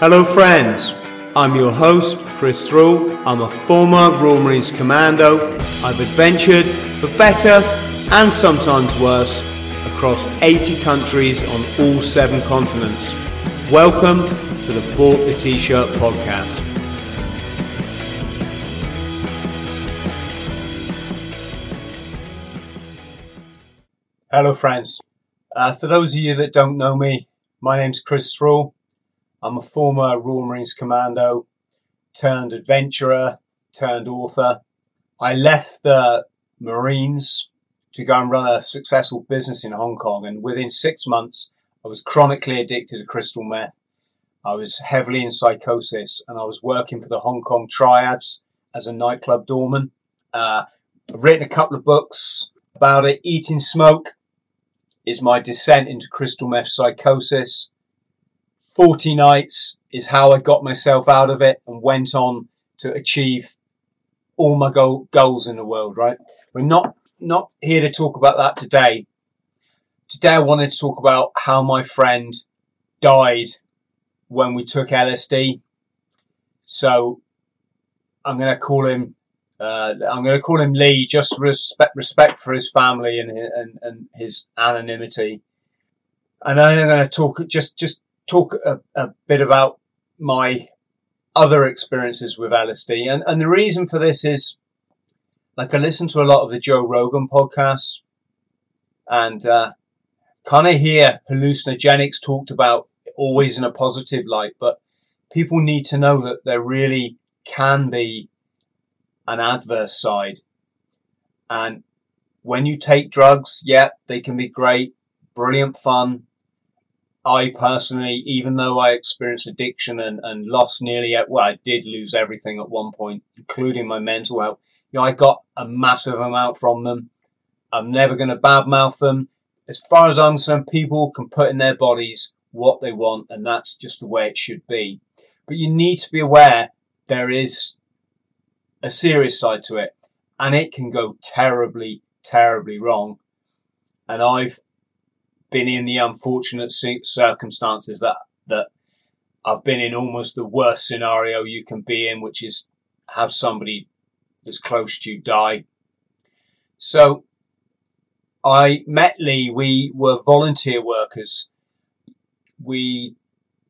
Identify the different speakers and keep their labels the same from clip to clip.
Speaker 1: Hello, friends. I'm your host, Chris Thrall. I'm a former Royal Marines Commando. I've adventured for better and sometimes worse across 80 countries on all seven continents. Welcome to the Bought the T-Shirt podcast. Hello, friends. Uh, for those of you that don't know me, my name's Chris Thrall. I'm a former Royal Marines Commando turned adventurer turned author. I left the Marines to go and run a successful business in Hong Kong, and within six months, I was chronically addicted to crystal meth. I was heavily in psychosis, and I was working for the Hong Kong Triads as a nightclub doorman. Uh, I've written a couple of books about it. Eating Smoke is my descent into crystal meth psychosis. 40 nights is how I got myself out of it and went on to achieve all my goal, goals in the world, right? We're not, not here to talk about that today. Today I wanted to talk about how my friend died when we took LSD. So I'm going to call him, uh, I'm going to call him Lee, just respect, respect for his family and, and, and his anonymity. And I'm going to talk, just, just talk a, a bit about my other experiences with LSD. And, and the reason for this is like I listen to a lot of the Joe Rogan podcasts and uh, kind of hear hallucinogenics talked about always in a positive light, but people need to know that there really can be an adverse side. And when you take drugs, yeah, they can be great, brilliant fun, I personally, even though I experienced addiction and, and lost nearly, well, I did lose everything at one point, including my mental health. You know, I got a massive amount from them. I'm never going to badmouth them. As far as I'm concerned, people can put in their bodies what they want, and that's just the way it should be. But you need to be aware there is a serious side to it, and it can go terribly, terribly wrong. And I've been in the unfortunate circumstances that that I've been in almost the worst scenario you can be in, which is have somebody that's close to you die. So I met Lee. We were volunteer workers. We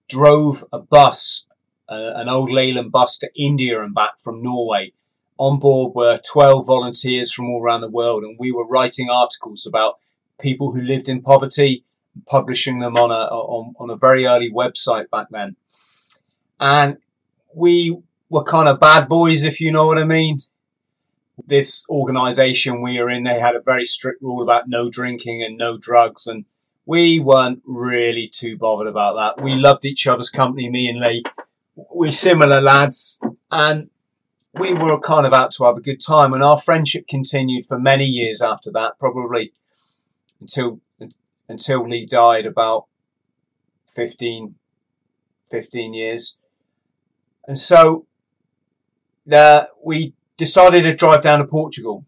Speaker 1: drove a bus, uh, an old Leyland bus to India and back from Norway. On board were 12 volunteers from all around the world, and we were writing articles about people who lived in poverty, publishing them on a on, on a very early website back then. And we were kind of bad boys, if you know what I mean. This organization we were in, they had a very strict rule about no drinking and no drugs, and we weren't really too bothered about that. We loved each other's company, me and Lee. We're similar lads, and we were kind of out to have a good time, and our friendship continued for many years after that, probably until until Lee died about 15, 15 years. And so uh, we decided to drive down to Portugal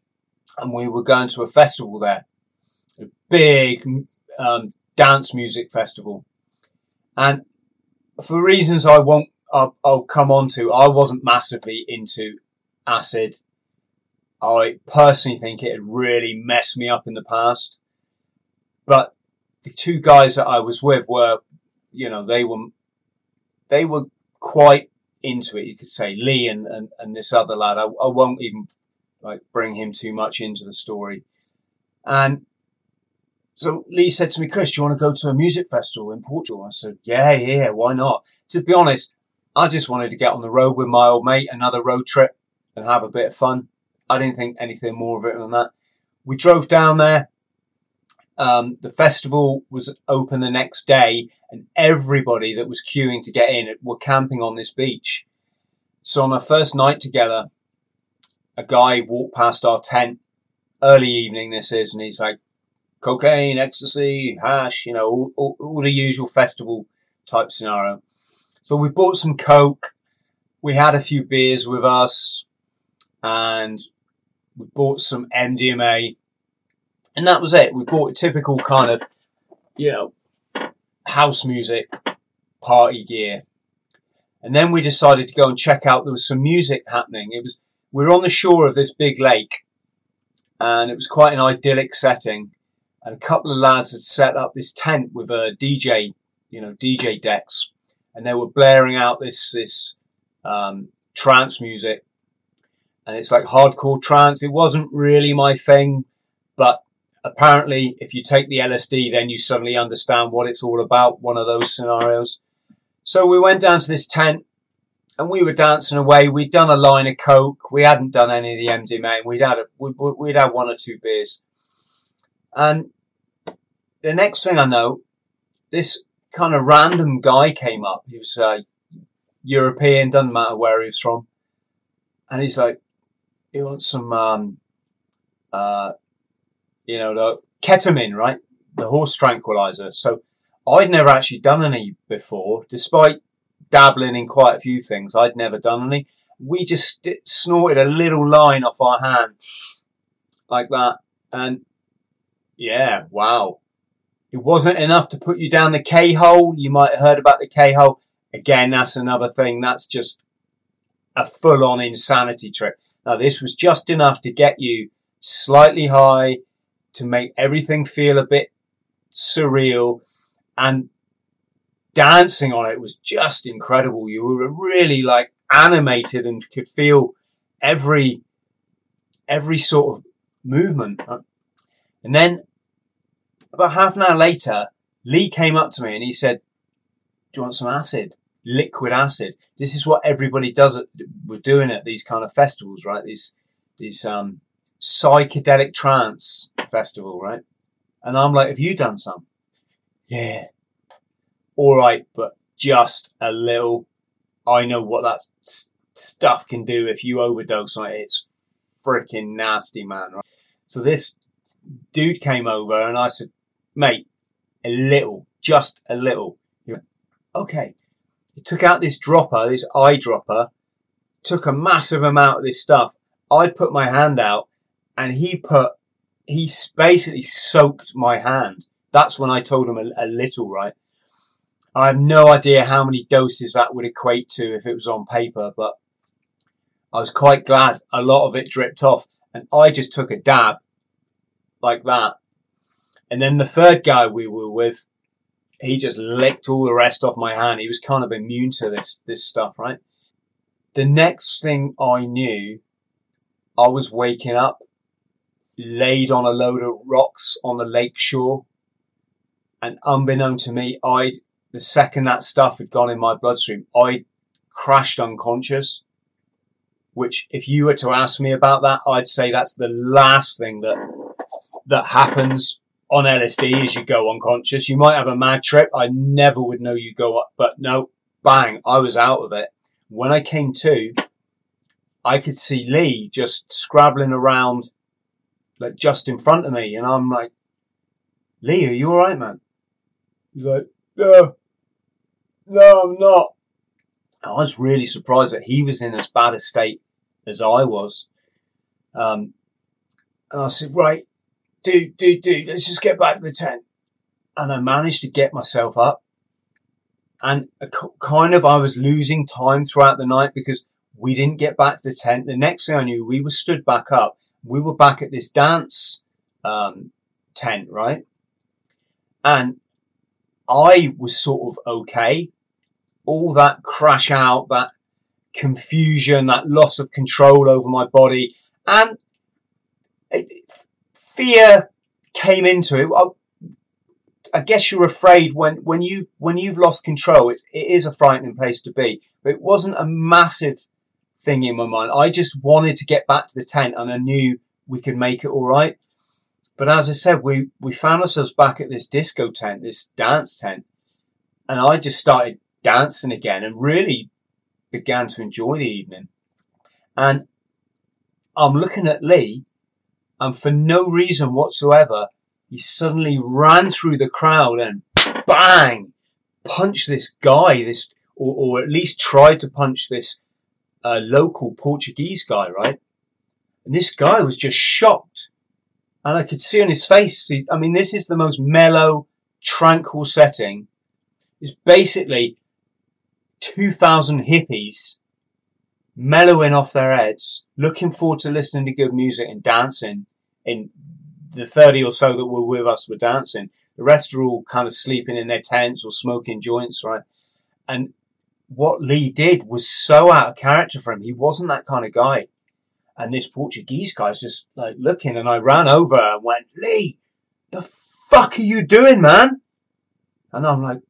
Speaker 1: and we were going to a festival there, a big um, dance music festival. And for reasons I won't, I'll, I'll come on to, I wasn't massively into acid. I personally think it had really messed me up in the past. But the two guys that I was with were, you know, they were, they were quite into it. You could say Lee and, and, and this other lad. I, I won't even like bring him too much into the story. And so Lee said to me, Chris, do you want to go to a music festival in Portugal? I said, yeah, yeah, why not? To be honest, I just wanted to get on the road with my old mate, another road trip and have a bit of fun. I didn't think anything more of it than that. We drove down there um, the festival was open the next day, and everybody that was queuing to get in were camping on this beach. So on our first night together, a guy walked past our tent early evening. This is, and he's like, cocaine, ecstasy, hash, you know, all, all, all the usual festival type scenario. So we bought some coke. We had a few beers with us, and we bought some MDMA and that was it. We bought a typical kind of, you know, house music party gear. And then we decided to go and check out. There was some music happening. It was we were on the shore of this big lake, and it was quite an idyllic setting. And a couple of lads had set up this tent with a DJ, you know, DJ decks, and they were blaring out this this um, trance music. And it's like hardcore trance. It wasn't really my thing, but apparently, if you take the LSD, then you suddenly understand what it's all about. One of those scenarios. So we went down to this tent and we were dancing away. We'd done a line of coke. We hadn't done any of the MDMA. We'd had a, we'd had one or two beers. And the next thing I know, this kind of random guy came up. He was uh, European, doesn't matter where he was from, and he's like, "He wants some um, uh, you know, the ketamine, right? The horse tranquilizer. So I'd never actually done any before, despite dabbling in quite a few things. I'd never done any. We just snorted a little line off our hand like that. And yeah, wow. It wasn't enough to put you down the K hole. You might have heard about the K hole. Again, that's another thing. That's just a full on insanity trip. Now, this was just enough to get you slightly high, to make everything feel a bit surreal and dancing on it was just incredible. You were really like animated and could feel every every sort of movement. And then about half an hour later, Lee came up to me and he said, "Do you want some acid? Liquid acid. This is what everybody does. At, we're doing at these kind of festivals, right? These these um, psychedelic trance festival, right? And I'm like, have you done some? Yeah. All right, but just a little. I know what that stuff can do if you overdose on it. It's freaking nasty, man. Right? So this dude came over and I said, mate, a little, just a little. He went, okay. He took out this dropper, this eyedropper, took a massive amount of this stuff. I put my hand out and he put he basically soaked my hand. That's when I told him a, a little, right? I have no idea how many doses that would equate to if it was on paper, but I was quite glad a lot of it dripped off. And I just took a dab like that. And then the third guy we were with, he just licked all the rest off my hand. He was kind of immune to this this stuff, right? The next thing I knew, I was waking up laid on a load of rocks on the lake shore. And unbeknown to me, I'd, the second that stuff had gone in my bloodstream, I crashed unconscious. Which, if you were to ask me about that, I'd say that's the last thing that that happens on LSD is you go unconscious. You might have a mad trip. I never would know you go up, but no, bang, I was out of it. When I came to, I could see Lee just scrabbling around like just in front of me, and I'm like, Lee, are you all right, man? He's like, no, no, I'm not. I was really surprised that he was in as bad a state as I was. Um, and I said, right, dude, dude, dude, let's just get back to the tent. And I managed to get myself up. And kind of, I was losing time throughout the night because we didn't get back to the tent. The next thing I knew, we were stood back up we were back at this dance um, tent, right? And I was sort of okay. All that crash out, that confusion, that loss of control over my body, and fear came into it. I, I guess you're afraid when, when you when you've lost control. It, it is a frightening place to be, but it wasn't a massive thing in my mind. I just wanted to get back to the tent and I knew we could make it all right. But as I said, we, we found ourselves back at this disco tent, this dance tent, and I just started dancing again and really began to enjoy the evening. And I'm looking at Lee, and for no reason whatsoever, he suddenly ran through the crowd and bang, punched this guy, this, or, or at least tried to punch this uh, local Portuguese guy, right? And this guy was just shocked. And I could see on his face, he, I mean, this is the most mellow, tranquil setting. It's basically 2,000 hippies mellowing off their heads, looking forward to listening to good music and dancing. In the 30 or so that were with us were dancing. The rest are all kind of sleeping in their tents or smoking joints, right? And what Lee did was so out of character for him. He wasn't that kind of guy. And this Portuguese guy's just like looking, and I ran over and went, Lee, the fuck are you doing, man? And I'm like,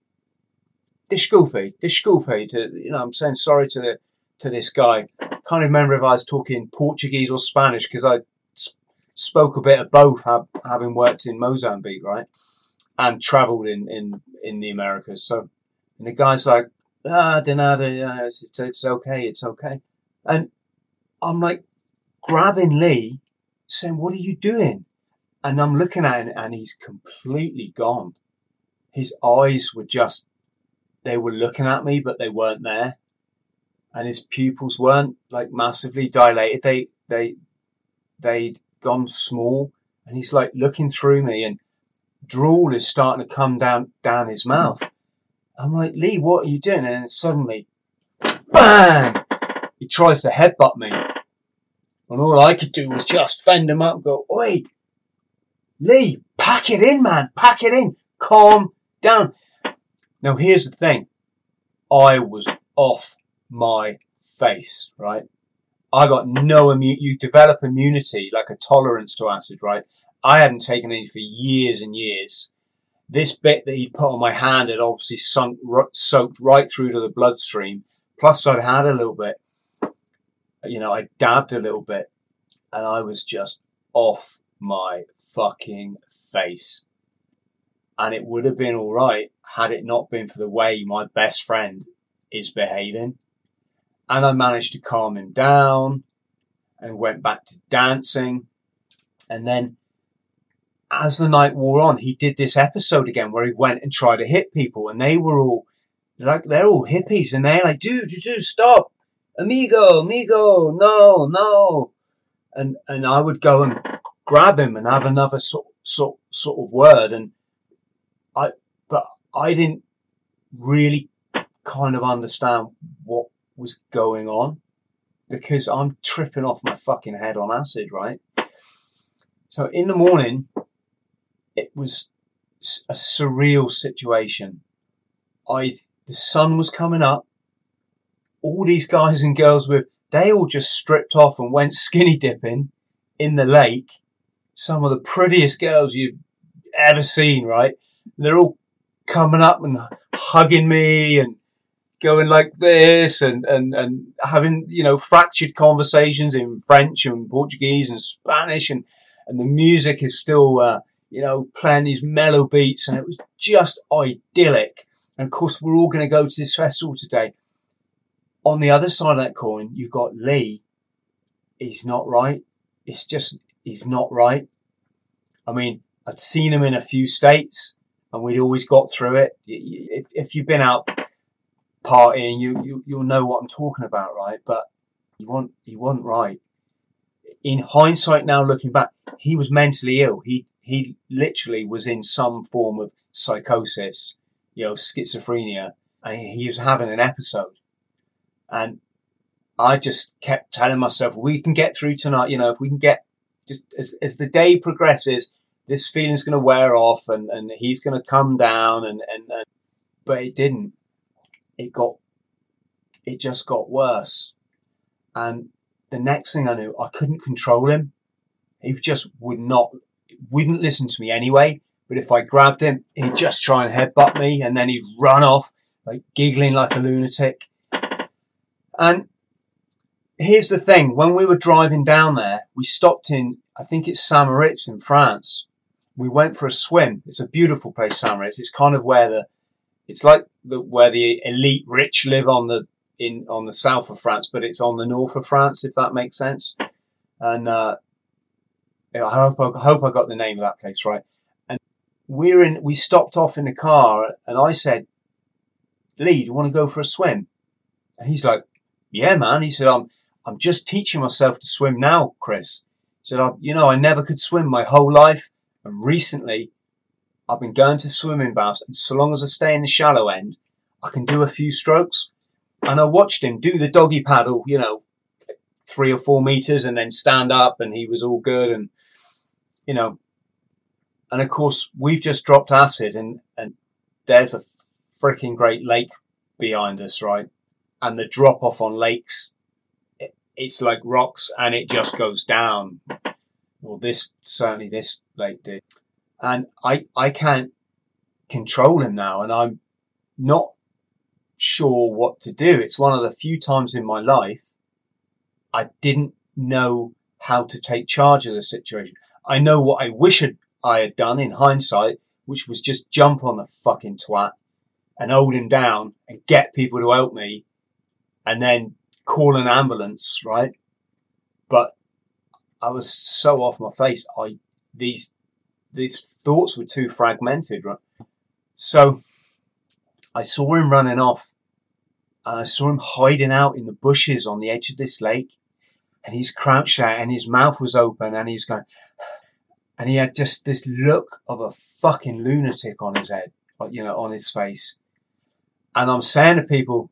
Speaker 1: disculpe, disculpe, to, you know, I'm saying sorry to the, to this guy. Can't remember if I was talking Portuguese or Spanish because I sp- spoke a bit of both, have, having worked in Mozambique, right? And travelled in, in, in the Americas. So, and the guy's like, ah, de nada, yeah, it's, it's, it's okay, it's okay. And I'm like, grabbing Lee, saying, What are you doing? And I'm looking at him and he's completely gone. His eyes were just, they were looking at me, but they weren't there. And his pupils weren't like massively dilated. They, they, they'd gone small. And he's like looking through me and drool is starting to come down, down his mouth. I'm like, Lee, what are you doing? And suddenly, bang! He tries to headbutt me. And all I could do was just fend him up and go, Oi, Lee, pack it in, man, pack it in, calm down. Now, here's the thing I was off my face, right? I got no immune. You develop immunity, like a tolerance to acid, right? I hadn't taken any for years and years. This bit that he put on my hand had obviously sunk, soaked right through to the bloodstream. Plus, I'd had a little bit you know, I dabbed a little bit and I was just off my fucking face. And it would have been all right had it not been for the way my best friend is behaving. And I managed to calm him down and went back to dancing. And then as the night wore on, he did this episode again where he went and tried to hit people and they were all like, they're all hippies and they're like, dude, dude, dude, stop amigo, amigo, no, no. And and I would go and grab him and have another sort sort sort of word and I but I didn't really kind of understand what was going on because I'm tripping off my fucking head on acid, right? So in the morning, it was a surreal situation. I the sun was coming up all these guys and girls with, they all just stripped off and went skinny dipping in the lake. Some of the prettiest girls you've ever seen, right? They're all coming up and hugging me and going like this and, and, and having, you know, fractured conversations in French and Portuguese and Spanish and, and the music is still, uh, you know, playing these mellow beats and it was just idyllic. And of course, we're all going to go to this festival today on the other side of that coin, you've got Lee. He's not right. It's just, he's not right. I mean, I'd seen him in a few states and we'd always got through it. If, you've been out partying, you, you, you'll know what I'm talking about, right? But he wasn't, he wasn't right. In hindsight now, looking back, he was mentally ill. He, he literally was in some form of psychosis, you know, schizophrenia, and he was having an episode and I just kept telling myself, we can get through tonight. You know, if we can get just as, as the day progresses, this feeling's going to wear off and, and he's going to come down and, and, and, but it didn't. It got, it just got worse. And the next thing I knew, I couldn't control him. He just would not, wouldn't listen to me anyway. But if I grabbed him, he'd just try and headbutt me and then he'd run off, like giggling like a lunatic. And here's the thing when we were driving down there, we stopped in, I think it's Saint Moritz in France. we went for a swim. It's a beautiful place, Saint-Moritz. It's kind of where the, it's like the where the elite rich live on the in on the south of France, but it's on the north of France, if that makes sense. And uh, I hope I hope I got the name of that place right. And we're in. We stopped off in the car, and I said, "Lee, do you want to go for a swim?" And he's like, "Yeah, man." He said, "I'm I'm just teaching myself to swim now, Chris." He said, I, "You know, I never could swim my whole life, and recently, I've been going to swimming baths, and so long as I stay in the shallow end, I can do a few strokes." And I watched him do the doggy paddle, you know, three or four meters, and then stand up, and he was all good, and you know, and of course we've just dropped acid and, and there's a freaking great lake behind us, right? And the drop off on lakes, it, it's like rocks and it just goes down. Well, this certainly this lake did. And I, I can't control him now and I'm not sure what to do. It's one of the few times in my life I didn't know how to take charge of the situation. I know what I wish I had done in hindsight, which was just jump on the fucking twat and hold him down and get people to help me and then call an ambulance, right? But I was so off my face. I these these thoughts were too fragmented, right? So I saw him running off and I saw him hiding out in the bushes on the edge of this lake and he's crouched there and his mouth was open and he's going and he had just this look of a fucking lunatic on his head, you know, on his face. And I'm saying to people,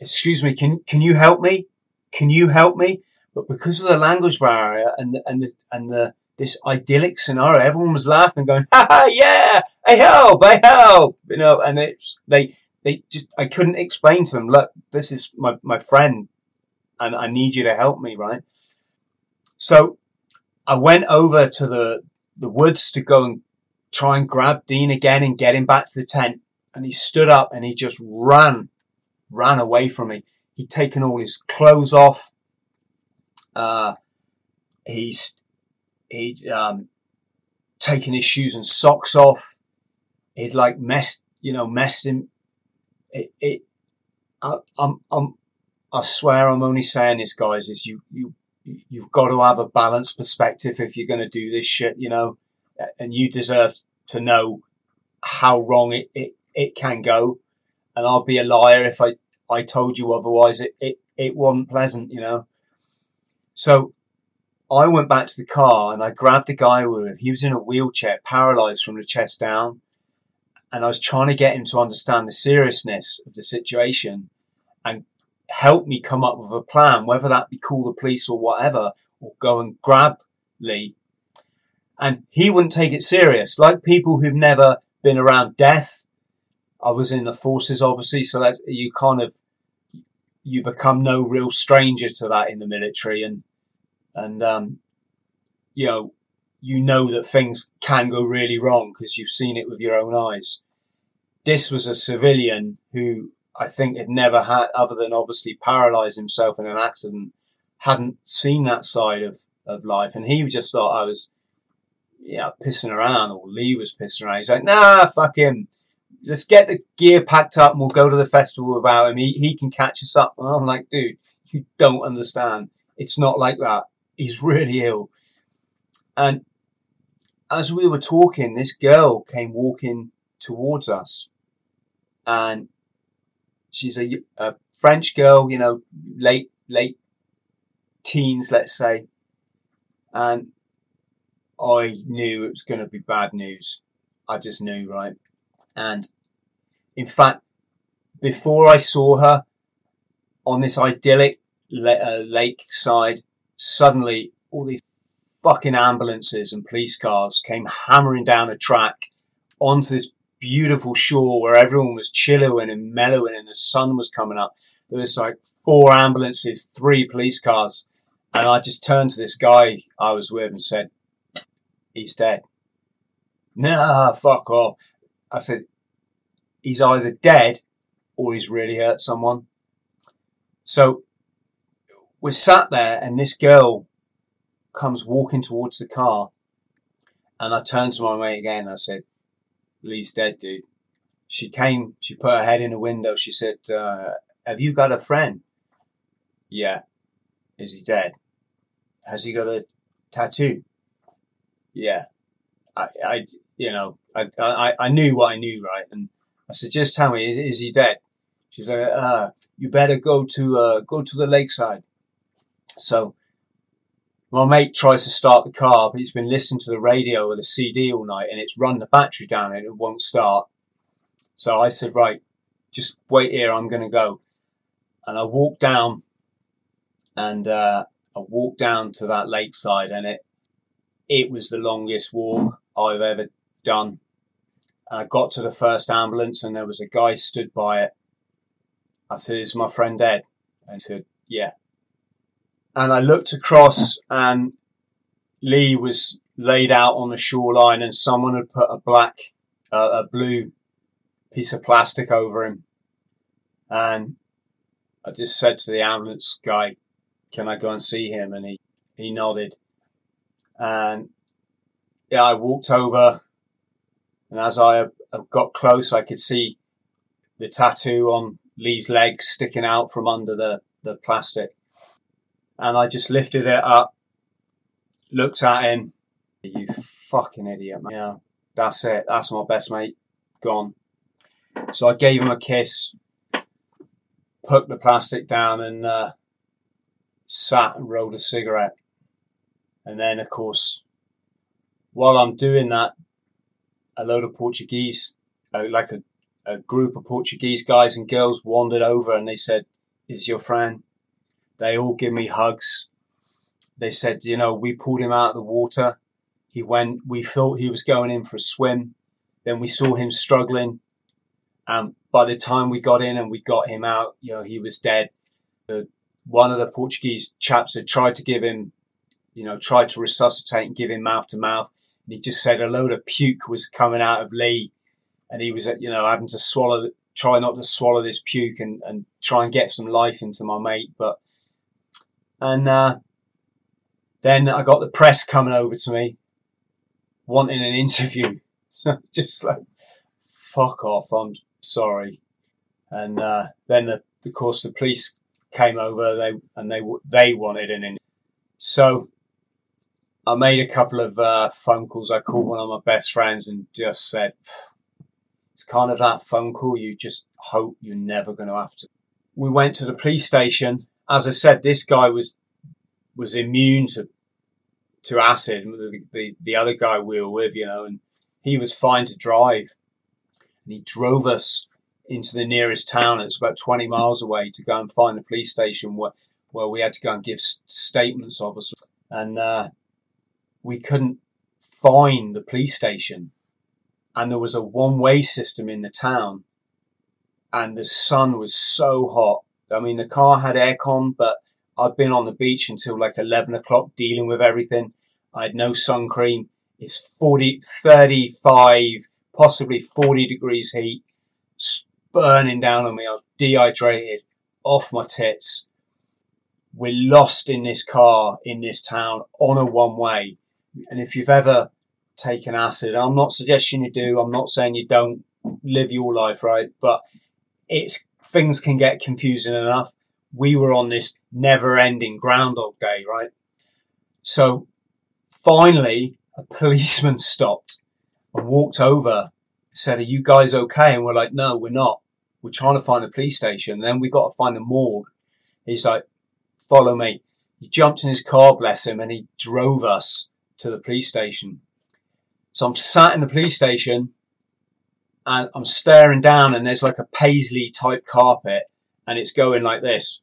Speaker 1: excuse me, can, can you help me? Can you help me? But because of the language barrier and and the, and the, this idyllic scenario, everyone was laughing, going, "Ha ha, yeah, I help, I help," you know. And it's they, they just, I couldn't explain to them, look, this is my my friend, and I need you to help me, right? So I went over to the, the woods to go and try and grab Dean again and get him back to the tent. And he stood up and he just ran, ran away from me. He'd taken all his clothes off. Uh, he's, he'd, um, taken his shoes and socks off. He'd like messed, you know, messed him. It, it, I, I'm, I'm, I swear I'm only saying this, guys, is you, you you've got to have a balanced perspective if you're going to do this shit, you know, and you deserve to know how wrong it, it, it can go. And I'll be a liar if I, I told you otherwise. It, it, it wasn't pleasant, you know. So I went back to the car and I grabbed the guy with he was in a wheelchair, paralyzed from the chest down. And I was trying to get him to understand the seriousness of the situation and help me come up with a plan, whether that be call the police or whatever, or go and grab Lee. And he wouldn't take it serious. Like people who've never been around death. I was in the forces, obviously, so that you kind of you become no real stranger to that in the military, and and um, you know you know that things can go really wrong because you've seen it with your own eyes. This was a civilian who I think had never had, other than obviously paralyzed himself in an accident, hadn't seen that side of, of life. And he just thought I was, yeah, pissing around, or Lee was pissing around. He's like, nah, fuck him. Let's get the gear packed up and we'll go to the festival without him. He, he can catch us up. And I'm like, dude, you don't understand. It's not like that. He's really ill. And as we were talking, this girl came walking towards us. And she's a, a French girl, you know, late late teens, let's say, and I knew it was going to be bad news. I just knew, right? And in fact, before I saw her on this idyllic uh, lake side, suddenly all these fucking ambulances and police cars came hammering down a track onto this beautiful shore where everyone was chilling and mellowing and the sun was coming up. There was like four ambulances, three police cars. And I just turned to this guy I was with and said, he's dead. Nah, fuck off. I said, he's either dead or he's really hurt someone. So we're sat there and this girl comes walking towards the car And I turned to my mate again. I said, Lee's dead, dude. She came, she put her head in the window. She said, uh, Have you got a friend? Yeah. Is he dead? Has he got a tattoo? Yeah. I, I you know, I, I, I knew what I knew, right? And I said, Just tell me, is, is he dead? She's like, uh, You better go to, uh, go to the lakeside. So, my mate tries to start the car, but he's been listening to the radio or the CD all night and it's run the battery down and it won't start. So I said, right, just wait here, I'm going to go. And I walked down and uh, I walked down to that lakeside and it, it was the longest walk I've ever done. And I got to the first ambulance and there was a guy stood by it. I said, is my friend dead? And he said, yeah and I looked across and Lee was laid out on the shoreline and someone had put a black, uh, a blue piece of plastic over him. And I just said to the ambulance guy, can I go and see him? And he, he nodded. And yeah, I walked over and as I got close, I could see the tattoo on Lee's leg sticking out from under the, the plastic and I just lifted it up, looked at him. You fucking idiot, man. Yeah, that's it. That's my best mate. Gone. So I gave him a kiss, put the plastic down, and uh, sat and rolled a cigarette. And then, of course, while I'm doing that, a load of Portuguese, uh, like a, a group of Portuguese guys and girls, wandered over and they said, Is your friend? They all give me hugs. They said, you know, we pulled him out of the water. He went, we thought he was going in for a swim. Then we saw him struggling. And by the time we got in and we got him out, you know, he was dead. The, one of the Portuguese chaps had tried to give him, you know, tried to resuscitate and give him mouth to mouth. And he just said a load of puke was coming out of Lee. And he was, you know, having to swallow, try not to swallow this puke and, and try and get some life into my mate. But and uh, then I got the press coming over to me wanting an interview. So just like, fuck off, I'm sorry. And uh, then, the, of course, the police came over they and they they wanted an interview. So I made a couple of uh, phone calls. I called one of my best friends and just said, it's kind of that phone call you just hope you're never going to have to. We went to the police station as I said, this guy was was immune to to acid. The, the, the other guy we were with, you know, and he was fine to drive. And he drove us into the nearest town. It's about 20 miles away to go and find the police station where, where we had to go and give statements, obviously. And uh, we couldn't find the police station. And there was a one way system in the town. And the sun was so hot I mean, the car had aircon, but I'd been on the beach until like 11 o'clock dealing with everything. I had no sun cream. It's 40, 35, possibly 40 degrees heat, burning down on me. I was dehydrated, off my tits. We're lost in this car in this town on a one way. And if you've ever taken acid, I'm not suggesting you do, I'm not saying you don't live your life right, but it's things can get confusing enough. We were on this never ending Groundhog Day, right? So finally, a policeman stopped and walked over, said, Are you guys okay? And we're like, No, we're not. We're trying to find a police station. And then we got to find the morgue. He's like, Follow me. He jumped in his car, bless him, and he drove us to the police station. So I'm sat in the police station and I'm staring down and there's like a paisley type carpet and it's going like this.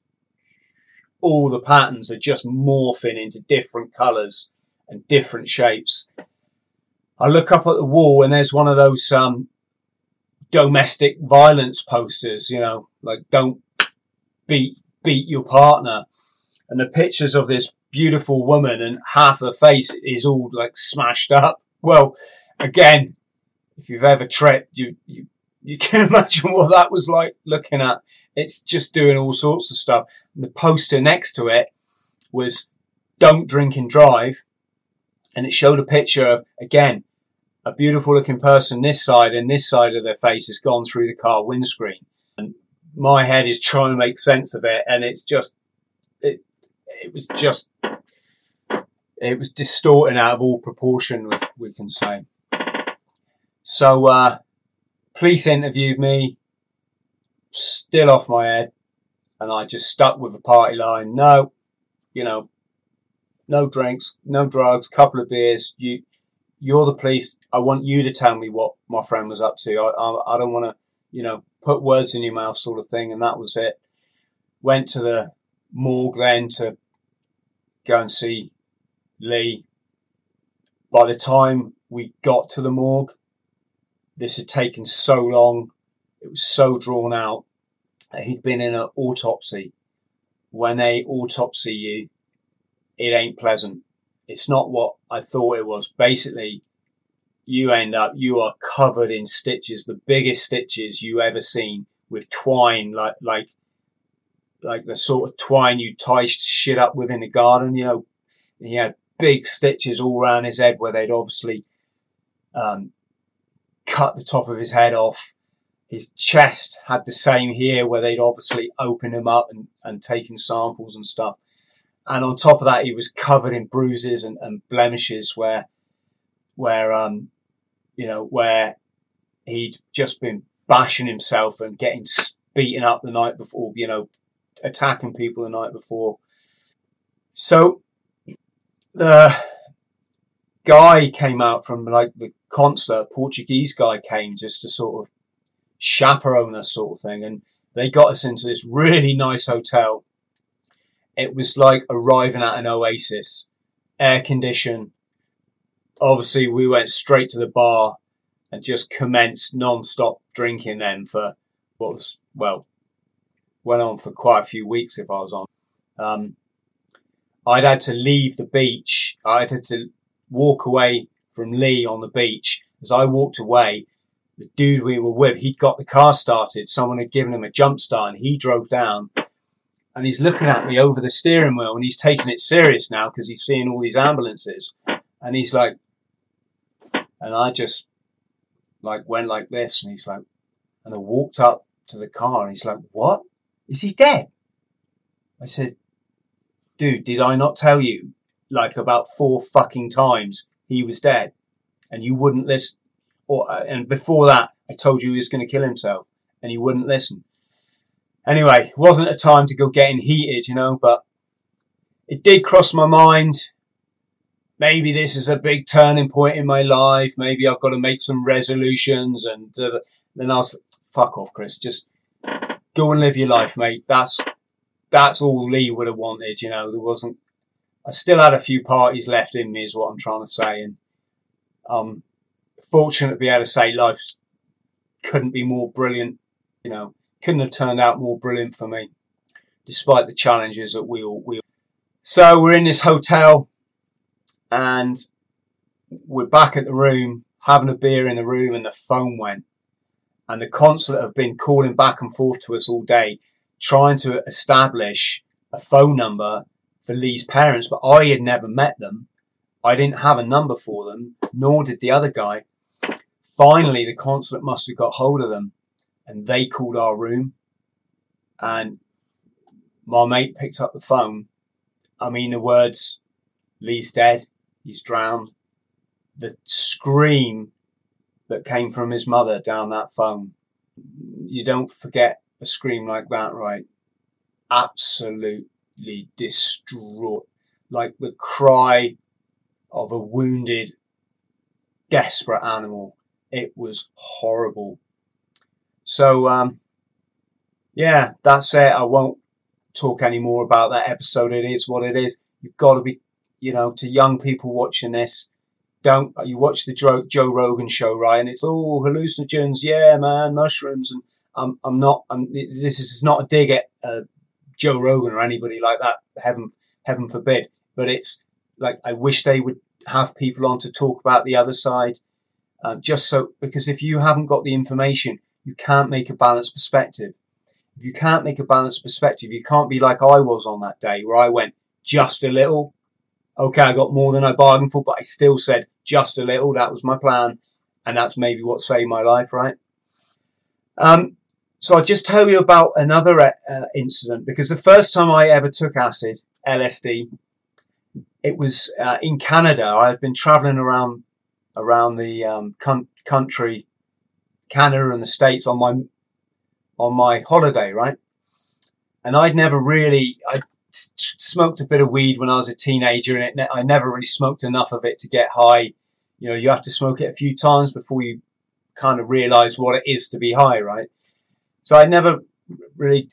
Speaker 1: All the patterns are just morphing into different colours and different shapes. I look up at the wall and there's one of those um, domestic violence posters, you know, like don't beat beat your partner. And the pictures of this beautiful woman and half her face is all like smashed up. Well, again, if you've ever tripped, you, you, you can imagine what that was like looking at. It's just doing all sorts of stuff. And the poster next to it was don't drink and drive. and it showed a picture of again a beautiful looking person this side and this side of their face has gone through the car windscreen and my head is trying to make sense of it and it's just it it was just it was distorting out of all proportion we, can say so uh police interviewed me still off my head and i just stuck with the party line no you know no drinks no drugs couple of beers you you're the police. I want you to tell me what my friend was up to. I, I, I don't want to, you know, put words in your mouth, sort of thing. And that was it. Went to the morgue then to go and see Lee. By the time we got to the morgue, this had taken so long. It was so drawn out. He'd been in an autopsy. When they autopsy you, it ain't pleasant it's not what I thought it was. Basically, you end up you are covered in stitches, the biggest stitches you ever seen with twine, like like like the sort of twine you tie shit up with in the garden. You know, he had big stitches all around his head where they'd obviously um, cut the top of his head off. His chest had the same here where they'd obviously opened him up and, and taken samples and stuff and on top of that, he was covered in bruises and, and blemishes where, where um, you know, where he'd just been bashing himself and getting beaten up the night before, you know, attacking people the night before. So the guy came out from like the concert, Portuguese guy came just to sort of chaperone us, sort of thing, and they got us into this really nice hotel it was like arriving at an oasis, air conditioned. Obviously, we went straight to the bar and just commenced non-stop drinking then for what was well went on for quite a few weeks if I was on. Um, I'd had to leave the beach. I'd had to walk away from Lee on the beach. As I walked away, the dude we were with, he'd got the car started. Someone had given him a jump start and he drove down and he's looking at me over the steering wheel and he's taking it serious now because he's seeing all these ambulances and he's like and i just like went like this and he's like and i walked up to the car and he's like what is he dead i said dude did i not tell you like about four fucking times he was dead and you wouldn't listen or and before that i told you he was going to kill himself and you wouldn't listen Anyway, wasn't a time to go getting heated, you know, but it did cross my mind. Maybe this is a big turning point in my life. Maybe I've got to make some resolutions. And uh, then I was, fuck off, Chris. Just go and live your life, mate. That's that's all Lee would have wanted. You know, there wasn't. I still had a few parties left in me, is what I'm trying to say, and I'm fortunate to be able to say life couldn't be more brilliant. You know, couldn't have turned out more brilliant for me, despite the challenges that we all we. All. So we're in this hotel, and we're back at the room having a beer in the room, and the phone went, and the consulate have been calling back and forth to us all day, trying to establish a phone number for Lee's parents, but I had never met them. I didn't have a number for them, nor did the other guy. Finally, the consulate must have got hold of them and they called our room and my mate picked up the phone. I mean, the words, Lee's dead, he's drowned. The scream that came from his mother down that phone. You don't forget a scream like that, right? Absolutely distraught. Like the cry of a wounded, desperate animal. It was horrible. So, um, yeah, that's it. I won't talk any more about that episode. It is what it is. You've got to be, you know, to young people watching this, don't you watch the Joe, Joe Rogan show, right? And it's all oh, hallucinogens, yeah, man, mushrooms, and I'm I'm not. I'm, this is not a dig at uh, Joe Rogan or anybody like that. Heaven heaven forbid. But it's like I wish they would have people on to talk about the other side, uh, just so because if you haven't got the information, you can't make a balanced perspective. If you can't make a balanced perspective, you can't be like I was on that day where I went just a little Okay, I got more than I bargained for, but I still said just a little. That was my plan. And that's maybe what saved my life, right? Um, so I'll just tell you about another uh, incident because the first time I ever took acid, LSD, it was uh, in Canada. I had been traveling around around the um, country, Canada and the States on my on my holiday, right? And I'd never really I smoked a bit of weed when I was a teenager, and it, I never really smoked enough of it to get high. You know, you have to smoke it a few times before you kind of realize what it is to be high, right? So I'd never really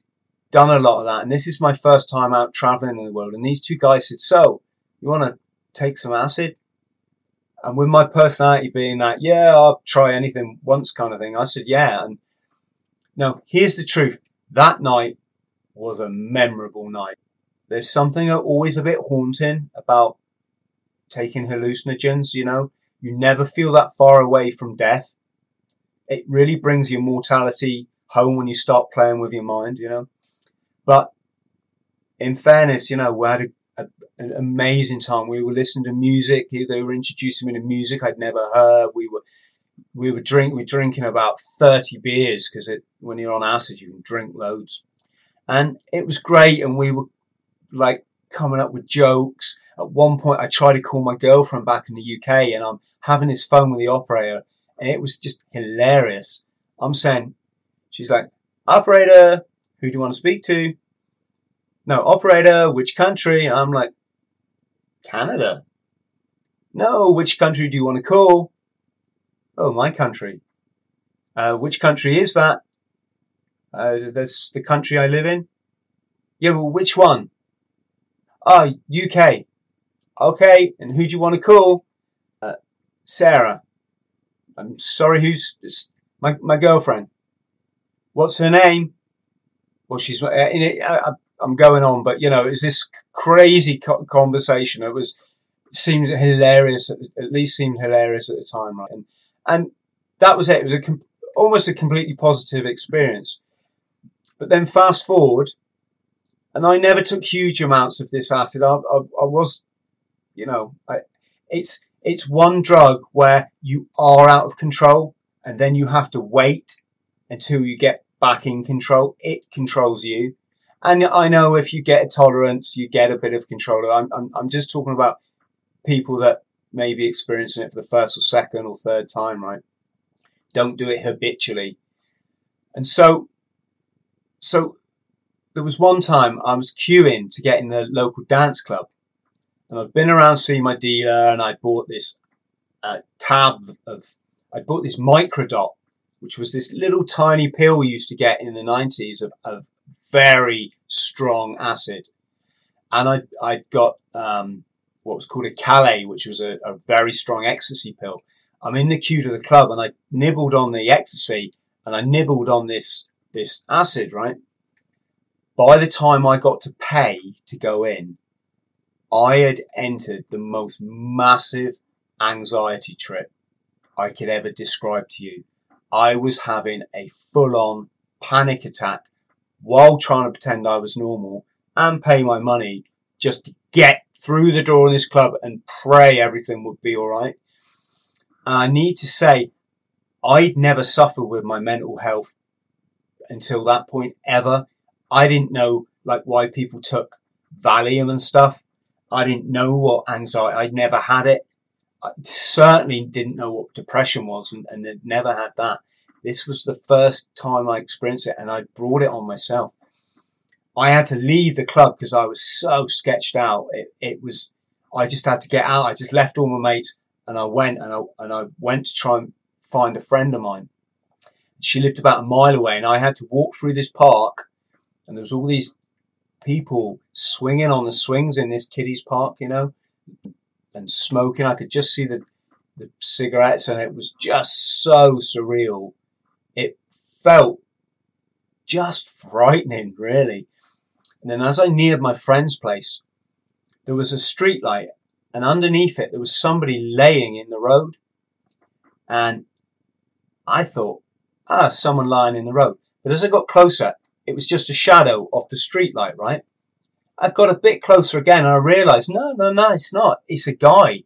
Speaker 1: done a lot of that, and this is my first time out traveling in the world. And these two guys said, "So, you want to take some acid?" And with my personality being that, yeah, I'll try anything once kind of thing, I said, yeah. And now, here's the truth that night was a memorable night. There's something always a bit haunting about taking hallucinogens, you know, you never feel that far away from death. It really brings your mortality home when you start playing with your mind, you know. But in fairness, you know, we had a an amazing time. We were listening to music. They were introducing me to music I'd never heard. We were we were drink we were drinking about thirty beers because when you're on acid you can drink loads, and it was great. And we were like coming up with jokes. At one point, I tried to call my girlfriend back in the UK, and I'm having this phone with the operator, and it was just hilarious. I'm saying, she's like, operator, who do you want to speak to? No, operator, which country? I'm like, Canada. No, which country do you want to call? Oh, my country. Uh, which country is that? Uh, that's the country I live in. Yeah, well, which one? Ah, oh, UK. Okay, and who do you want to call? Uh, Sarah. I'm sorry, who's my my girlfriend? What's her name? Well, she's uh, in it. I, I'm going on, but you know, it's this crazy conversation. It was seemed hilarious, at least seemed hilarious at the time, right? And and that was it. It was a almost a completely positive experience. But then fast forward, and I never took huge amounts of this acid. I, I, I was, you know, I, it's it's one drug where you are out of control, and then you have to wait until you get back in control. It controls you. And I know if you get a tolerance, you get a bit of control. I'm, I'm, I'm just talking about people that may be experiencing it for the first or second or third time, right? Don't do it habitually. And so, so there was one time I was queuing to get in the local dance club, and I'd been around seeing my dealer, and I bought this uh, tab of, I bought this microdot, which was this little tiny pill we used to get in the 90s of, of very strong acid. And I, I got um, what was called a Calais, which was a, a very strong ecstasy pill. I'm in the queue to the club and I nibbled on the ecstasy and I nibbled on this this acid, right? By the time I got to pay to go in, I had entered the most massive anxiety trip I could ever describe to you. I was having a full on panic attack while trying to pretend I was normal and pay my money just to get through the door in this club and pray everything would be all right. And I need to say, I'd never suffered with my mental health until that point ever. I didn't know like why people took Valium and stuff. I didn't know what anxiety. I'd never had it. I certainly didn't know what depression was, and, and had never had that. This was the first time I experienced it, and I brought it on myself. I had to leave the club because I was so sketched out. It, it was, I just had to get out. I just left all my mates and I went and I, and I went to try and find a friend of mine. She lived about a mile away and I had to walk through this park and there was all these people swinging on the swings in this kiddies park, you know, and smoking. I could just see the, the cigarettes and it was just so surreal it felt just frightening, really. And then as I neared my friend's place, there was a street light, and underneath it there was somebody laying in the road. And I thought, ah, someone lying in the road. But as I got closer, it was just a shadow of the street light, right? I got a bit closer again and I realised, no, no, no, it's not. It's a guy.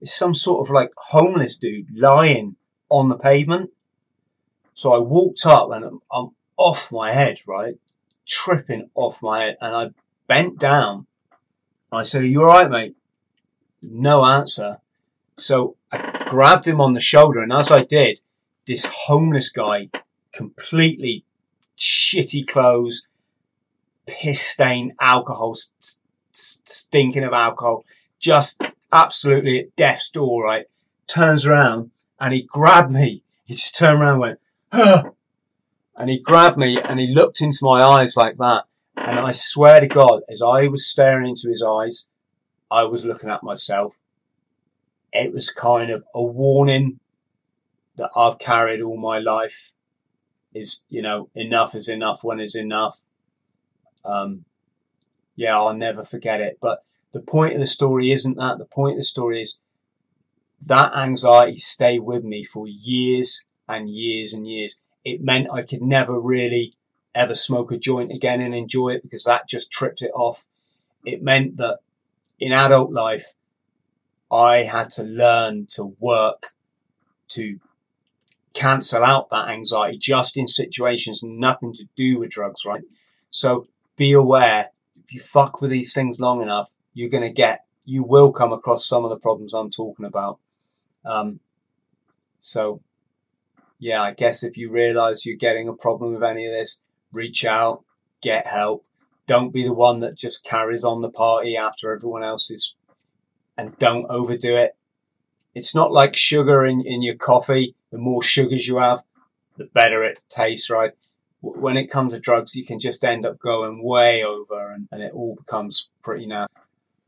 Speaker 1: It's some sort of like homeless dude lying on the pavement. So I walked up and I'm, I'm off my head, right? Tripping off my head. And I bent down. I said, Are you all right, mate? No answer. So I grabbed him on the shoulder. And as I did, this homeless guy, completely shitty clothes, piss stained alcohol, st- stinking of alcohol, just absolutely at death's door, right? Turns around and he grabbed me. He just turned around and went, Huh! and he grabbed me and he looked into my eyes like that. And I swear to God, as I was staring into his eyes, I was looking at myself. It was kind of a warning that I've carried all my life is, you know, enough is enough when is enough. Um, yeah, I'll never forget it. But the point of the story isn't that. The point of the story is that anxiety stayed with me for years and years and years. It meant I could never really ever smoke a joint again and enjoy it because that just tripped it off. It meant that in adult life, I had to learn to work to cancel out that anxiety just in situations nothing to do with drugs, right? So be aware if you fuck with these things long enough, you're going to get, you will come across some of the problems I'm talking about. Um, so, yeah, I guess if you realize you're getting a problem with any of this, reach out, get help. Don't be the one that just carries on the party after everyone else is, and don't overdo it. It's not like sugar in, in your coffee. The more sugars you have, the better it tastes, right? When it comes to drugs, you can just end up going way over and, and it all becomes pretty now.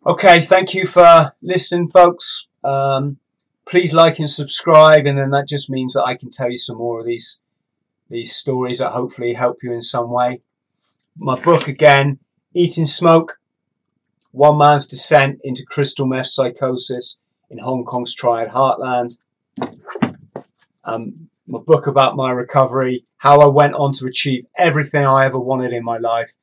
Speaker 1: Okay, thank you for listening, folks. Um, please like and subscribe, and then that just means that I can tell you some more of these these stories that hopefully help you in some way. My book again, Eating Smoke, One Man's Descent into Crystal Meth Psychosis in Hong Kong's Triad Heartland. Um, my book about my recovery, how I went on to achieve everything I ever wanted in my life.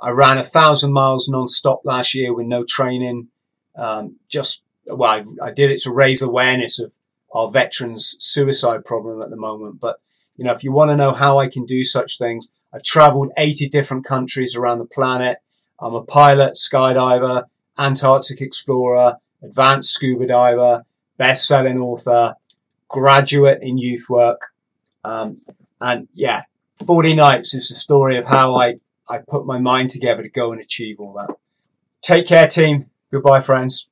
Speaker 1: I ran a thousand miles non-stop last year with no training. Um, just well, I, I did it to raise awareness of our veterans' suicide problem at the moment. But you know, if you want to know how I can do such things, I've traveled 80 different countries around the planet. I'm a pilot, skydiver, Antarctic explorer, advanced scuba diver, best-selling author, graduate in youth work. Um, and yeah, 40 Nights is the story of how I, I put my mind together to go and achieve all that. Take care, team. Goodbye, friends.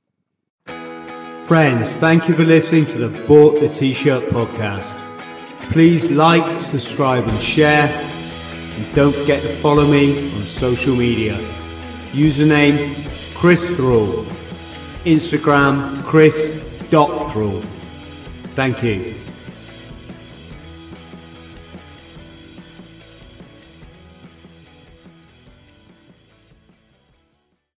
Speaker 2: Friends, thank you for listening to the Bought the T-Shirt podcast. Please like, subscribe and share. And don't forget to follow me on social media. Username Chris Thrall. Instagram chris.thrall. Thank you.